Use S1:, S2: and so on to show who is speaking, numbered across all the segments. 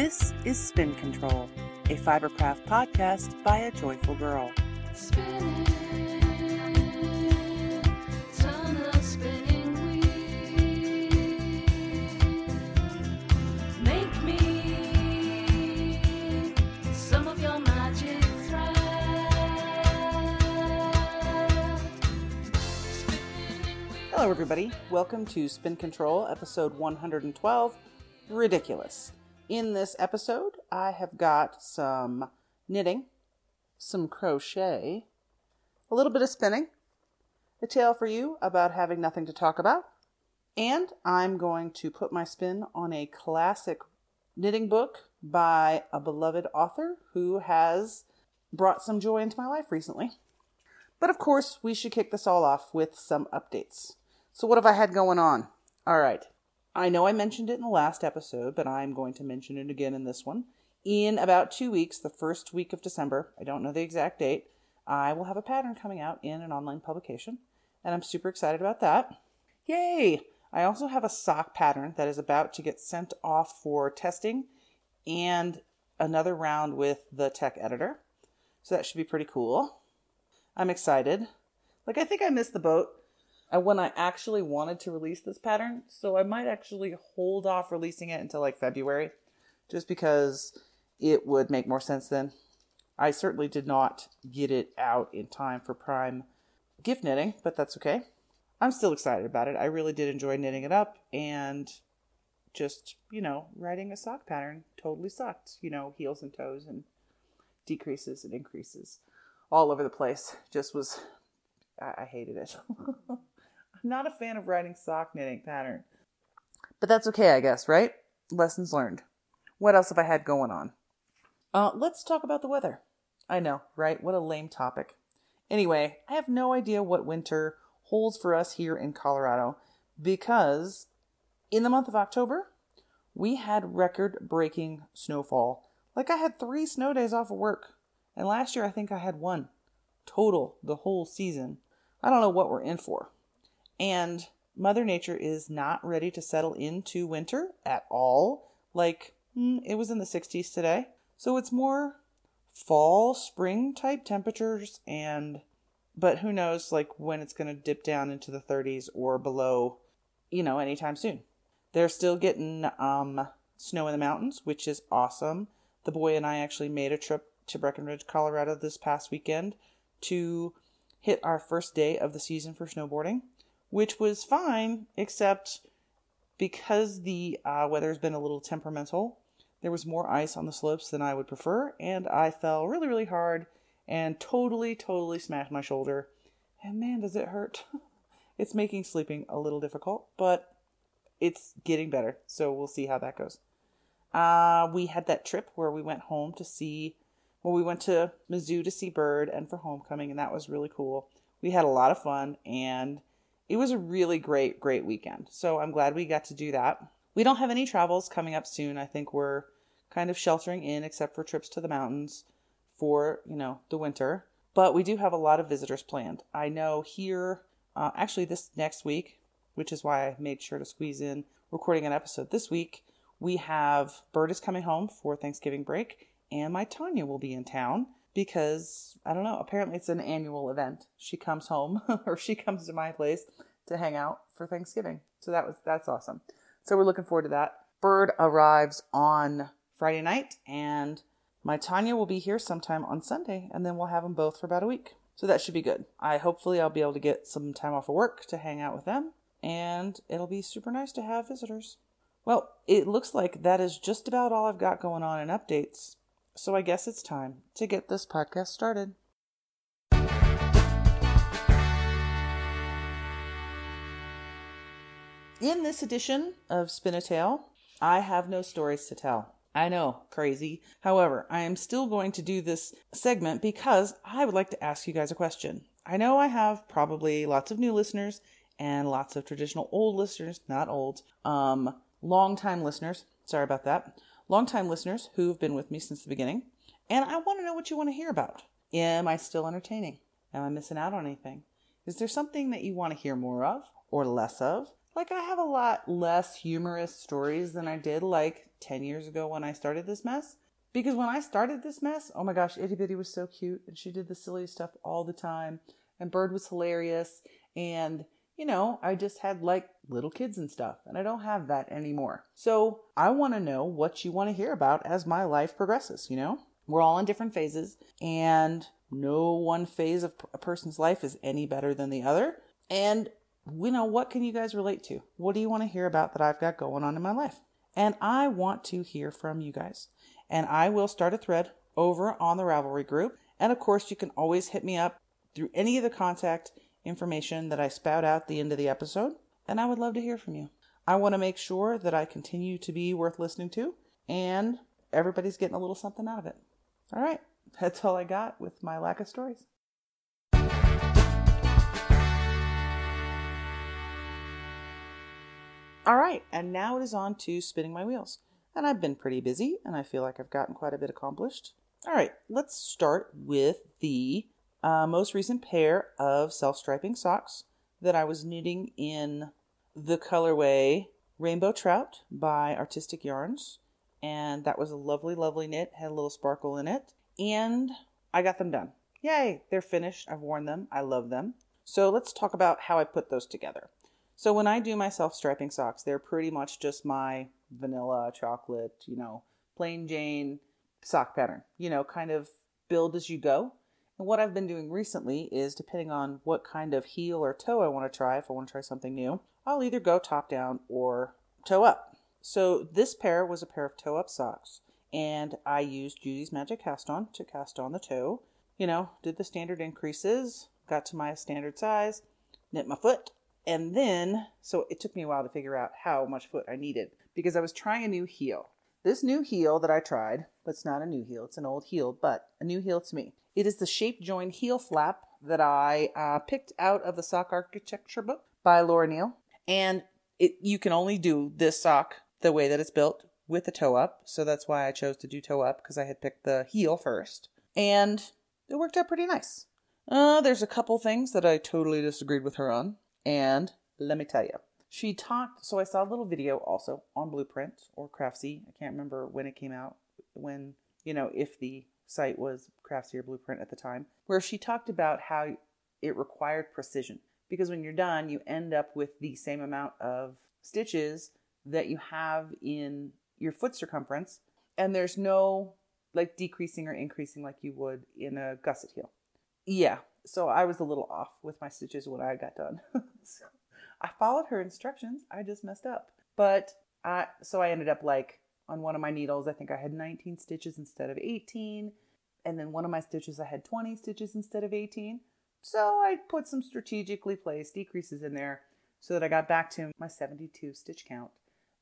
S1: This is Spin Control, a Fibercraft podcast by a joyful girl.
S2: Spinning, turn a spinning wheel. Make me some of your magic thread.
S1: Hello, everybody. Welcome to Spin Control, episode 112 Ridiculous. In this episode, I have got some knitting, some crochet, a little bit of spinning, a tale for you about having nothing to talk about, and I'm going to put my spin on a classic knitting book by a beloved author who has brought some joy into my life recently. But of course, we should kick this all off with some updates. So, what have I had going on? All right. I know I mentioned it in the last episode, but I'm going to mention it again in this one. In about two weeks, the first week of December, I don't know the exact date, I will have a pattern coming out in an online publication, and I'm super excited about that. Yay! I also have a sock pattern that is about to get sent off for testing and another round with the tech editor. So that should be pretty cool. I'm excited. Like, I think I missed the boat uh, when I actually wanted to release this pattern, so I might actually hold off releasing it until like February, just because it would make more sense then. I certainly did not get it out in time for Prime gift knitting, but that's okay. I'm still excited about it. I really did enjoy knitting it up, and just, you know, writing a sock pattern totally sucked. You know, heels and toes and decreases and increases all over the place. Just was, I, I hated it. Not a fan of writing sock knitting pattern. But that's okay, I guess, right? Lessons learned. What else have I had going on? Uh, let's talk about the weather. I know, right? What a lame topic. Anyway, I have no idea what winter holds for us here in Colorado because in the month of October, we had record breaking snowfall. Like I had three snow days off of work. And last year, I think I had one total the whole season. I don't know what we're in for. And Mother Nature is not ready to settle into winter at all. Like, hmm, it was in the 60s today. So it's more fall, spring type temperatures. And, but who knows, like, when it's going to dip down into the 30s or below, you know, anytime soon. They're still getting um, snow in the mountains, which is awesome. The boy and I actually made a trip to Breckenridge, Colorado this past weekend to hit our first day of the season for snowboarding, which was fine, except because the uh, weather's been a little temperamental, there was more ice on the slopes than I would prefer, and I fell really, really hard and totally, totally smashed my shoulder. And man, does it hurt! it's making sleeping a little difficult, but it's getting better, so we'll see how that goes. Uh, we had that trip where we went home to see, well, we went to Mizzou to see Bird and for homecoming, and that was really cool. We had a lot of fun, and it was a really great, great weekend. So I'm glad we got to do that. We don't have any travels coming up soon. I think we're kind of sheltering in, except for trips to the mountains for, you know, the winter. But we do have a lot of visitors planned. I know here, uh, actually, this next week, which is why I made sure to squeeze in recording an episode this week. We have Bird is coming home for Thanksgiving break, and my Tanya will be in town because I don't know. Apparently, it's an annual event. She comes home or she comes to my place to hang out for Thanksgiving. So that was that's awesome. So we're looking forward to that. Bird arrives on Friday night, and my Tanya will be here sometime on Sunday, and then we'll have them both for about a week. So that should be good. I hopefully I'll be able to get some time off of work to hang out with them, and it'll be super nice to have visitors. Well, it looks like that is just about all I've got going on in updates. So I guess it's time to get this podcast started. In this edition of Spin a Tale, I have no stories to tell. I know, crazy. However, I am still going to do this segment because I would like to ask you guys a question. I know I have probably lots of new listeners and lots of traditional old listeners, not old, um, long-time listeners. Sorry about that. Long-time listeners who've been with me since the beginning. And I want to know what you want to hear about. Am I still entertaining? Am I missing out on anything? Is there something that you want to hear more of or less of? like I have a lot less humorous stories than I did like 10 years ago when I started this mess. Because when I started this mess, oh my gosh, Itty Bitty was so cute and she did the silly stuff all the time. And Bird was hilarious. And, you know, I just had like little kids and stuff. And I don't have that anymore. So I want to know what you want to hear about as my life progresses, you know? We're all in different phases. And no one phase of a person's life is any better than the other. And you know, what can you guys relate to? What do you want to hear about that I've got going on in my life? And I want to hear from you guys. And I will start a thread over on the Ravelry group. And of course, you can always hit me up through any of the contact information that I spout out the end of the episode. And I would love to hear from you. I want to make sure that I continue to be worth listening to and everybody's getting a little something out of it. All right. That's all I got with my lack of stories. All right, and now it is on to spinning my wheels. And I've been pretty busy, and I feel like I've gotten quite a bit accomplished. All right, let's start with the uh, most recent pair of self striping socks that I was knitting in the colorway Rainbow Trout by Artistic Yarns. And that was a lovely, lovely knit, had a little sparkle in it. And I got them done. Yay, they're finished. I've worn them. I love them. So let's talk about how I put those together. So when I do my self striping socks, they're pretty much just my vanilla chocolate, you know, plain Jane sock pattern, you know, kind of build as you go. And what I've been doing recently is depending on what kind of heel or toe I want to try, if I want to try something new, I'll either go top down or toe up. So this pair was a pair of toe up socks, and I used Judy's Magic Cast On to cast on the toe. You know, did the standard increases, got to my standard size, knit my foot, and then, so it took me a while to figure out how much foot I needed because I was trying a new heel. This new heel that I tried, but it's not a new heel, it's an old heel, but a new heel to me. It is the shape join heel flap that I uh, picked out of the sock architecture book by Lara Neel. And it, you can only do this sock the way that it's built with the toe up. So that's why I chose to do toe up because I had picked the heel first. And it worked out pretty nice. Uh, there's a couple things that I totally disagreed with her on. And let me tell you, she talked. So I saw a little video also on Bluprint or Craftsy. I can't remember when it came out, when, you know, if the site was Craftsy or Bluprint at the time, where she talked about how it required precision. Because when you're done, you end up with the same amount of stitches that you have in your foot circumference, and there's no like decreasing or increasing like you would in a gusset heel. Yeah, so I was a little off with my stitches when I got done. so I followed her instructions. I just messed up. But I so I ended up like on one of my needles, I think I had 19 stitches instead of 18. And then one of my stitches I had 20 stitches instead of 18. So I put some strategically placed decreases in there so that I got back to my 72 stitch count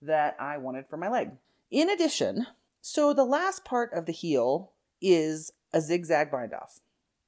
S1: that I wanted for my leg. In addition, so the last part of the heel is a zigzag bind off.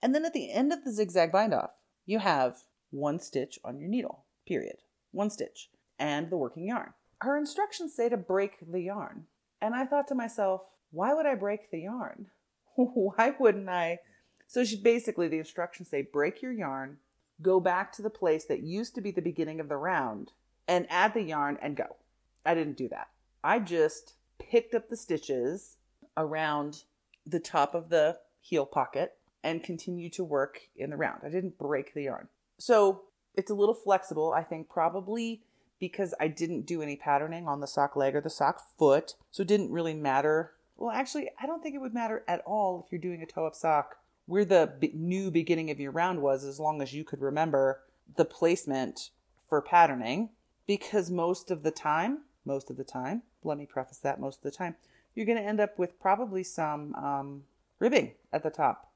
S1: And then at the end of the zigzag bind off, you have one stitch on your needle, period. One stitch. And the working yarn. Her instructions say to break the yarn. And I thought to myself, why would I break the yarn? why wouldn't I? So she basically, the instructions say break your yarn, go back to the place that used to be the beginning of the round, and add the yarn and go. I didn't do that. I just picked up the stitches around the top of the heel pocket and continue to work in the round. I didn't break the yarn. So it's a little flexible, I think, probably because I didn't do any patterning on the sock leg or the sock foot. So it didn't really matter. Well, actually, I don't think it would matter at all if you're doing a toe up sock where the b- new beginning of your round was, as long as you could remember the placement for patterning. Because most of the time, most of the time, let me preface that most of the time, you're going to end up with probably some um, ribbing at the top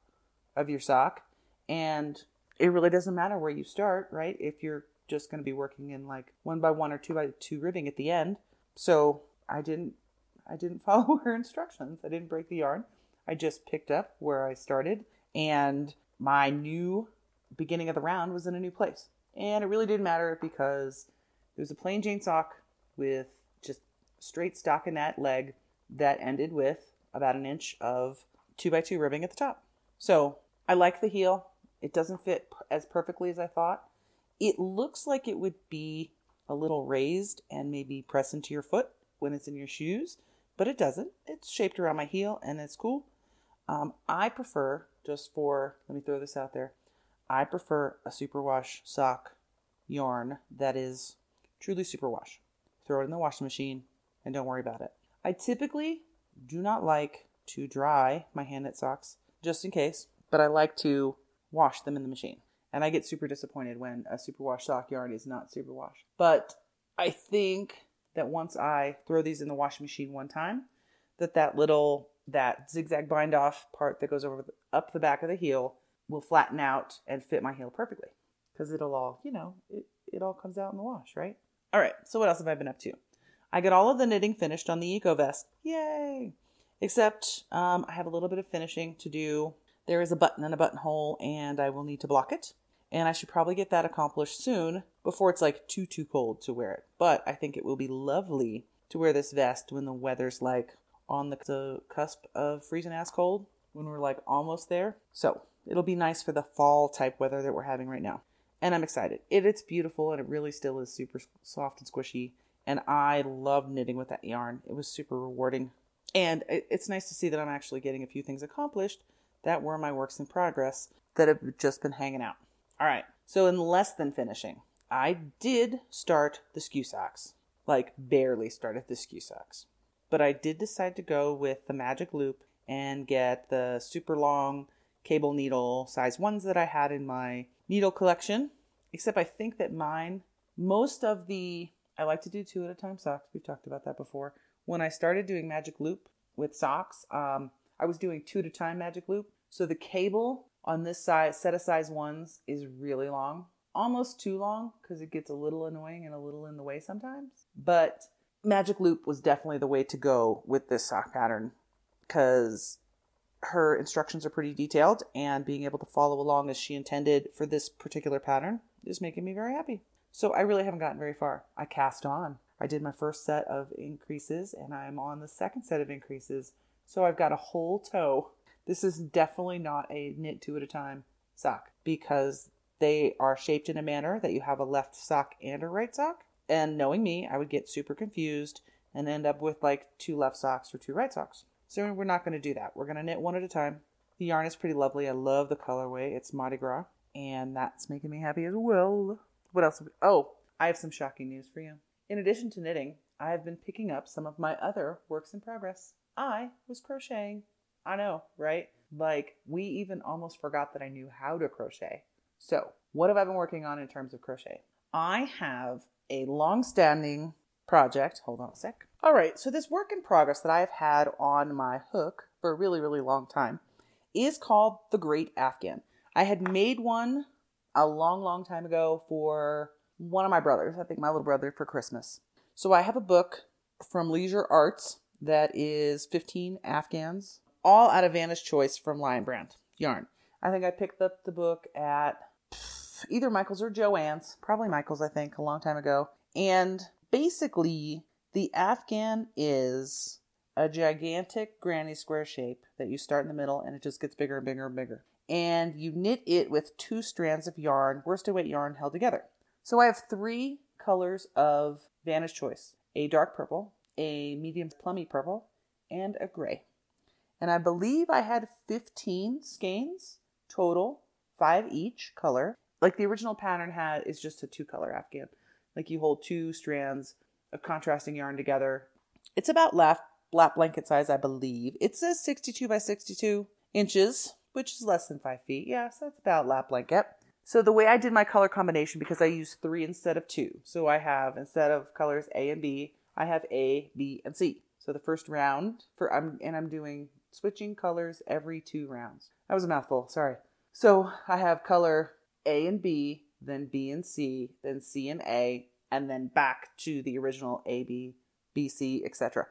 S1: of your sock. And it really doesn't matter where you start, right? If you're just going to be working in like one by one or two by two ribbing at the end. So I didn't, I didn't follow her instructions. I didn't break the yarn. I just picked up where I started and my new beginning of the round was in a new place. And it really didn't matter because it was a plain Jane sock with just straight stockinette leg that ended with about an inch of two by two ribbing at the top. So I like the heel. It doesn't fit as perfectly as I thought. It looks like it would be a little raised and maybe press into your foot when it's in your shoes, but it doesn't. It's shaped around my heel and it's cool. Um, I prefer, just for, let me throw this out there, I prefer a superwash sock yarn that is truly superwash. Throw it in the washing machine and don't worry about it. I typically do not like to dry my hand knit socks just in case, but I like to wash them in the machine. And I get super disappointed when a superwash sock yarn is not superwash. But I think that once I throw these in the washing machine one time, that that little that zigzag bind off part that goes over the, up the back of the heel will flatten out and fit my heel perfectly. Because it'll all you know it, it all comes out in the wash right? All right so what else have i been up to? I got all of the knitting finished on the eco vest. Yay! Except um, i have a little bit of finishing to do. There is a button and a buttonhole and i will need to block it and i should probably get that accomplished soon before it's like too too cold to wear it but i think it will be lovely to wear this vest when the weather's like on the, the cusp of freezing ass cold when we're like almost there. So it'll be nice for the fall type weather that we're having right now. And I'm excited. It, it's beautiful and it really still is super soft and squishy. And I love knitting with that yarn. It was super rewarding. And it, it's nice to see that I'm actually getting a few things accomplished that were my works in progress that have just been hanging out. All right. So in less than finishing, I did start the skew socks. Like barely started the skew socks but I did decide to go with the magic loop and get the super long cable needle size ones that I had in my needle collection. Except I think that mine, most of the, I like to do two at a time socks. We've talked about that before. When I started doing magic loop with socks, um, I was doing two at a time magic loop. So the cable on this size, set of size ones, is really long. Almost too long because it gets a little annoying and a little in the way sometimes. But Magic Loop was definitely the way to go with this sock pattern because her instructions are pretty detailed and being able to follow along as she intended for this particular pattern is making me very happy. So I really haven't gotten very far. I cast on. I did my first set of increases and I'm on the second set of increases. So I've got a whole toe. This is definitely not a knit two at a time sock because they are shaped in a manner that you have a left sock and a right sock. And knowing me, I would get super confused and end up with like two left socks or two right socks. So we're not going to do that. We're going to knit one at a time. The yarn is pretty lovely. I love the colorway. It's Mardi Gras, and that's making me happy as well. What else? Oh, I have some shocking news for you. In addition to knitting, I have been picking up some of my other works in progress. I was crocheting. I know, right? Like, we even almost forgot that I knew how to crochet. So, what have I been working on in terms of crochet? I have a long standing project. Hold on a sec. All right, so this work in progress that I have had on my hook for a really, really long time is called The Great Afghan. I had made one a long, long time ago for one of my brothers, I think my little brother, for Christmas. So I have a book from Leisure Arts that is 15 Afghans, all out of Vanna's Choice from Lion Brand yarn. I think I picked up the book at either Michael's or Joann's, probably Michael's, I think, a long time ago. And basically, the Afghan is a gigantic granny square shape that you start in the middle and it just gets bigger and bigger and bigger. And you knit it with two strands of yarn, worsted weight yarn held together. So I have three colors of Vanna's Choice a dark purple, a medium plummy purple, and a gray. And I believe I had 15 skeins total, five each color. Like the original pattern had is just a two color Afghan. Like you hold two strands of contrasting yarn together. It's about lap, lap blanket size, I believe. It says 62 by 62 inches, which is less than five feet. Yeah, so it's about lap blanket. So the way I did my color combination, because I used three instead of two. So I have, instead of colors A and B, I have A, B, and C. So the first round for I'm and I'm doing switching colors every two rounds. That was a mouthful, sorry. So I have color A and B, then B and C, then C and A, and then back to the original A, B, B, C, etc.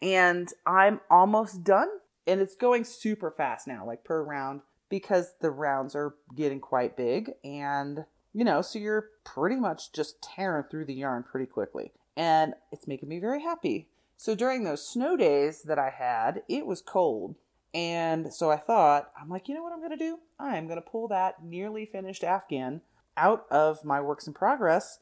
S1: And I'm almost done. And it's going super fast now, like per round, because the rounds are getting quite big. And, you know, so you're pretty much just tearing through the yarn pretty quickly. And it's making me very happy. So during those snow days that I had, it was cold. And so I thought, I'm like, you know what I'm going to do? I'm going to pull that nearly finished Afghan out of my works in progress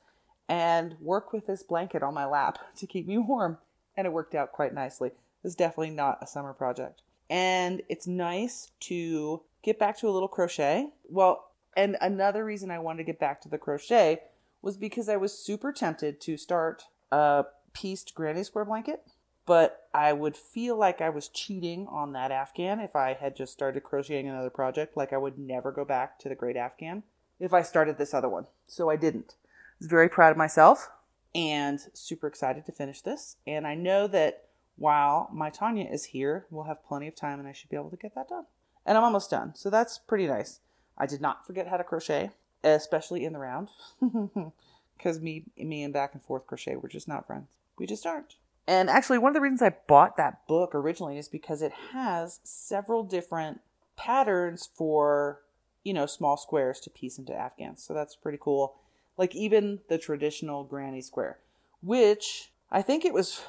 S1: and work with this blanket on my lap to keep me warm. And it worked out quite nicely. It's definitely not a summer project. And it's nice to get back to a little crochet. Well, and another reason I wanted to get back to the crochet was because I was super tempted to start a pieced granny square blanket, but I would feel like I was cheating on that Afghan if I had just started crocheting another project. Like I would never go back to the great Afghan if I started this other one. So I didn't. I was very proud of myself and super excited to finish this. And I know that while my Tanya is here, we'll have plenty of time and I should be able to get that done. And I'm almost done. So that's pretty nice. I did not forget how to crochet, especially in the round. Because me, me and back and forth crochet, we're just not friends. We just aren't. And actually, one of the reasons I bought that book originally is because it has several different patterns for, you know, small squares to piece into afghans. So that's pretty cool. Like even the traditional granny square, which I think it was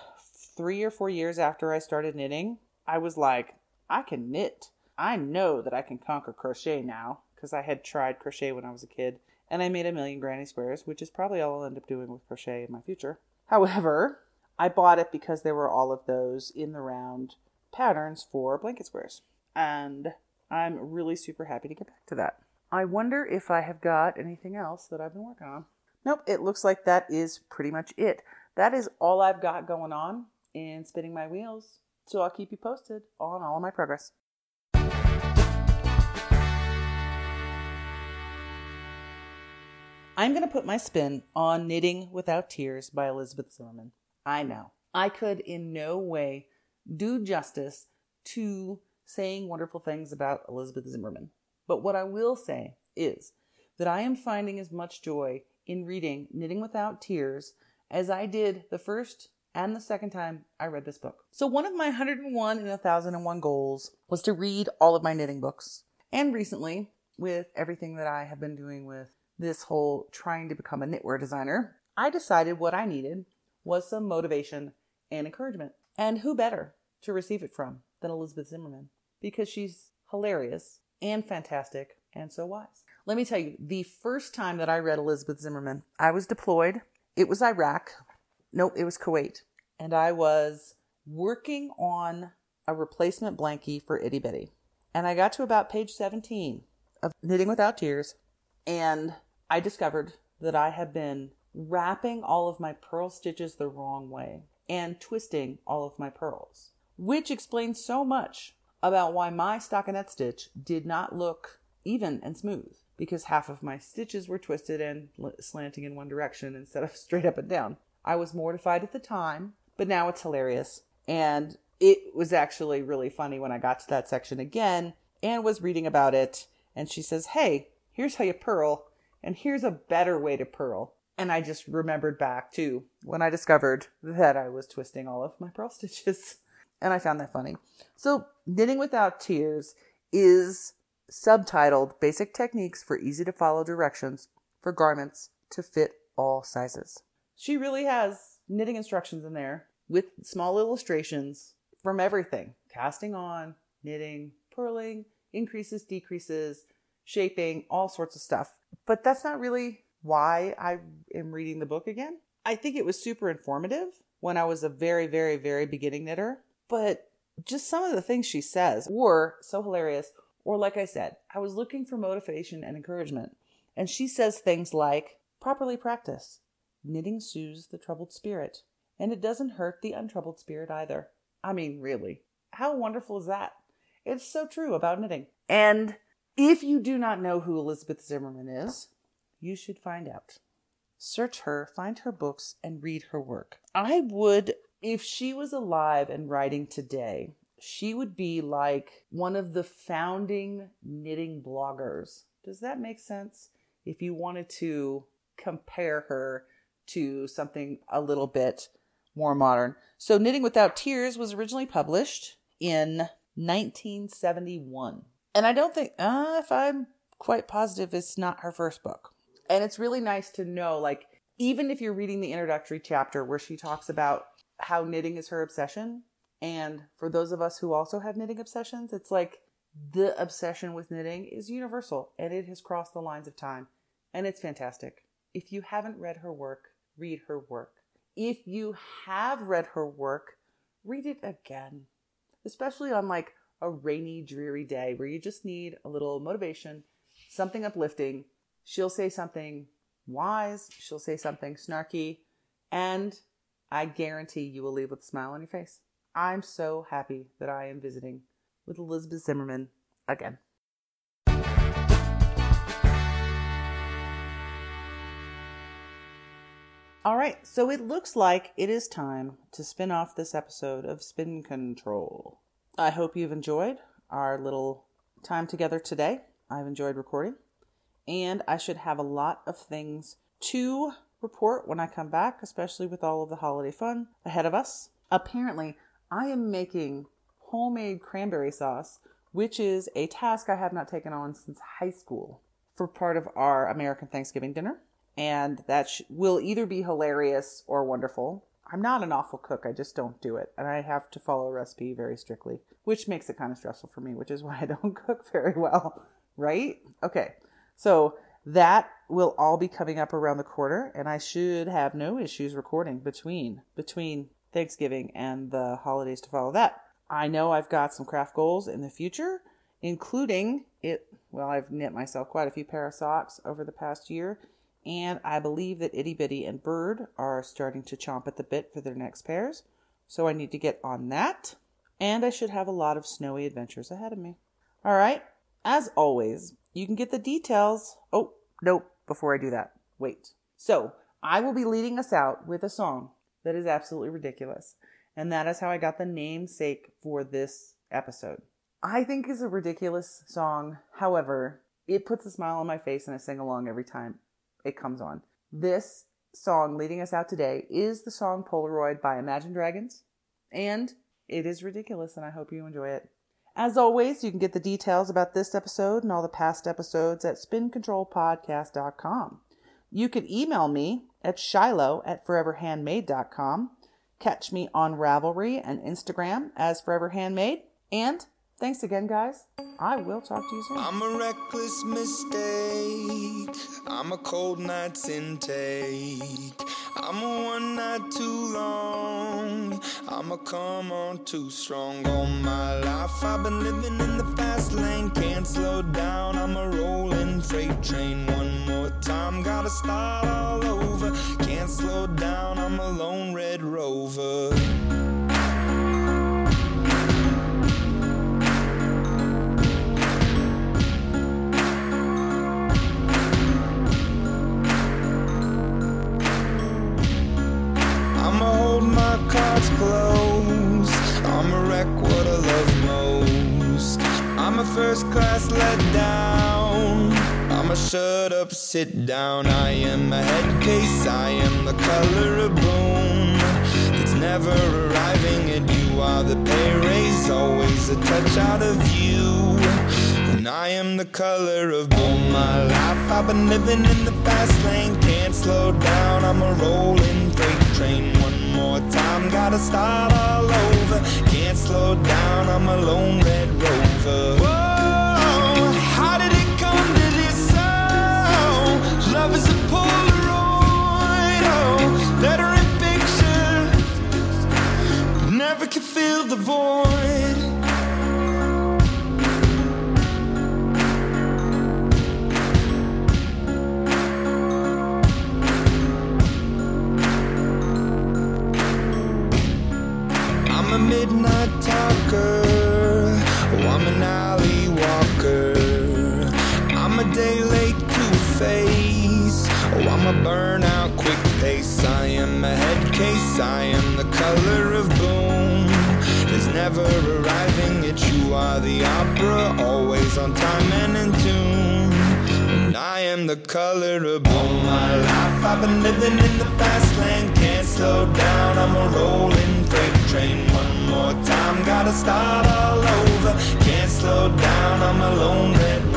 S1: three or four years after I started knitting, I was like, I can knit. I know that I can conquer crochet now because I had tried crochet when I was a kid and I made a million granny squares, which is probably all I'll end up doing with crochet in my future. However, I bought it because there were all of those in the round patterns for blanket squares. And I'm really super happy to get back to that. I wonder if I have got anything else that I've been working on. Nope, it looks like that is pretty much it. That is all I've got going on in spinning my wheels. So I'll keep you posted on all of my progress. I'm going to put my spin on Knitting Without Tears by Elizabeth Zimmermann. I know. I could in no way do justice to saying wonderful things about Elizabeth Zimmermann. But what I will say is that I am finding as much joy in reading Knitting Without Tears as I did the first and the second time I read this book. So, one of my 101 and 1001 goals was to read all of my knitting books. And recently, with everything that I have been doing with this whole trying to become a knitwear designer, I decided what I needed was some motivation and encouragement. And who better to receive it from than Elizabeth Zimmermann? Because she's hilarious and fantastic and so wise. Let me tell you, the first time that I read Elizabeth Zimmermann, I was deployed. It was Iraq. Nope, it was Kuwait. And I was working on a replacement blankie for Itty Bitty. And I got to about page 17 of Knitting Without Tears, and I discovered that I had been wrapping all of my purl stitches the wrong way and twisting all of my purls, which explains so much about why my stockinette stitch did not look even and smooth because half of my stitches were twisted and slanting in one direction instead of straight up and down. I was mortified at the time, but now it's hilarious. And it was actually really funny when I got to that section again and was reading about it. And she says, Hey, here's how you purl, and here's a better way to purl. And I just remembered back to when I discovered that I was twisting all of my purl stitches. And I found that funny. So, Knitting Without Tears is subtitled Basic Techniques for Easy to Follow Directions for Garments to Fit All Sizes. She really has knitting instructions in there with small illustrations from everything casting on, knitting, purling, increases, decreases, shaping, all sorts of stuff. But that's not really why I am reading the book again. I think it was super informative when I was a very, very, very beginning knitter, but just some of the things she says were so hilarious. Or, like I said, I was looking for motivation and encouragement. And she says things like, properly practice. Knitting soothes the troubled spirit, and it doesn't hurt the untroubled spirit either. I mean, really, how wonderful is that? It's so true about knitting. And if you do not know who Elizabeth Zimmermann is, you should find out. Search her, find her books, and read her work. I would, if she was alive and writing today, she would be like one of the founding knitting bloggers. Does that make sense? If you wanted to compare her to something a little bit more modern. So, Knitting Without Tears was originally published in 1971. And I don't think, uh, if I'm quite positive, it's not her first book. And it's really nice to know, like, even if you're reading the introductory chapter where she talks about how knitting is her obsession, and for those of us who also have knitting obsessions, it's like the obsession with knitting is universal and it has crossed the lines of time. And it's fantastic. If you haven't read her work, read her work. If you have read her work, read it again, especially on like a rainy, dreary day where you just need a little motivation, something uplifting. She'll say something wise, she'll say something snarky, and I guarantee you will leave with a smile on your face. I'm so happy that I am visiting with Elizabeth Zimmermann again. All right, so it looks like it is time to spin off this episode of Spin Control. I hope you've enjoyed our little time together today. I've enjoyed recording, and I should have a lot of things to report when I come back, especially with all of the holiday fun ahead of us. Apparently, I am making homemade cranberry sauce, which is a task I have not taken on since high school for part of our American Thanksgiving dinner. And that sh- will either be hilarious or wonderful. I'm not an awful cook, I just don't do it. And I have to follow a recipe very strictly, which makes it kind of stressful for me, which is why I don't cook very well, right? Okay, so that will all be coming up around the quarter, and I should have no issues recording between between Thanksgiving and the holidays to follow that. I know I've got some craft goals in the future, including it. Well, I've knit myself quite a few pair of socks over the past year, and I believe that Itty Bitty and Bird are starting to chomp at the bit for their next pairs. So I need to get on that, and I should have a lot of snowy adventures ahead of me. All right, as always, you can get the details. Oh, nope, before I do that, wait. So I will be leading us out with a song that is absolutely ridiculous. And that is how I got the namesake for this episode. I think it's a ridiculous song. However, it puts a smile on my face and I sing along every time it comes on. This song leading us out today is the song Polaroid by Imagine Dragons. And it is ridiculous and I hope you enjoy it. As always, you can get the details about this episode and all the past episodes at spincontrolpodcast.com. You can email me at shiloh at foreverhandmade.com. Catch me on Ravelry and Instagram as Forever Handmade. And thanks again, guys. I will talk to you soon.
S3: I'm a reckless mistake. I'm a cold night's intake. I'm a one night too long. I'm a come on too strong all my life. I've been living in the fast lane, can't slow down. I'm a rolling freight train. One more time, gotta start all over. Can't slow down, I'm a lone red rover. Cards close. I'ma wreck what I love most. I'm a first class let down. I'ma shut up, sit down. I am a head case. I am the color of boom. It's never arriving, and you are the pay raise. Always a touch out of you. And I am the color of boom. My life, I've been living in the fast lane. Can't slow down. I'm a rolling freight train. One more time, gotta start all over. Can't slow down. I'm a lone red rover. Whoa, how did it come to this? Oh, love is a Polaroid. Oh, letter in picture. Never can fill the void. Living in the fast lane, can't slow down. I'm a rolling freight train. One more time, gotta start all over. Can't slow down. I'm a lone red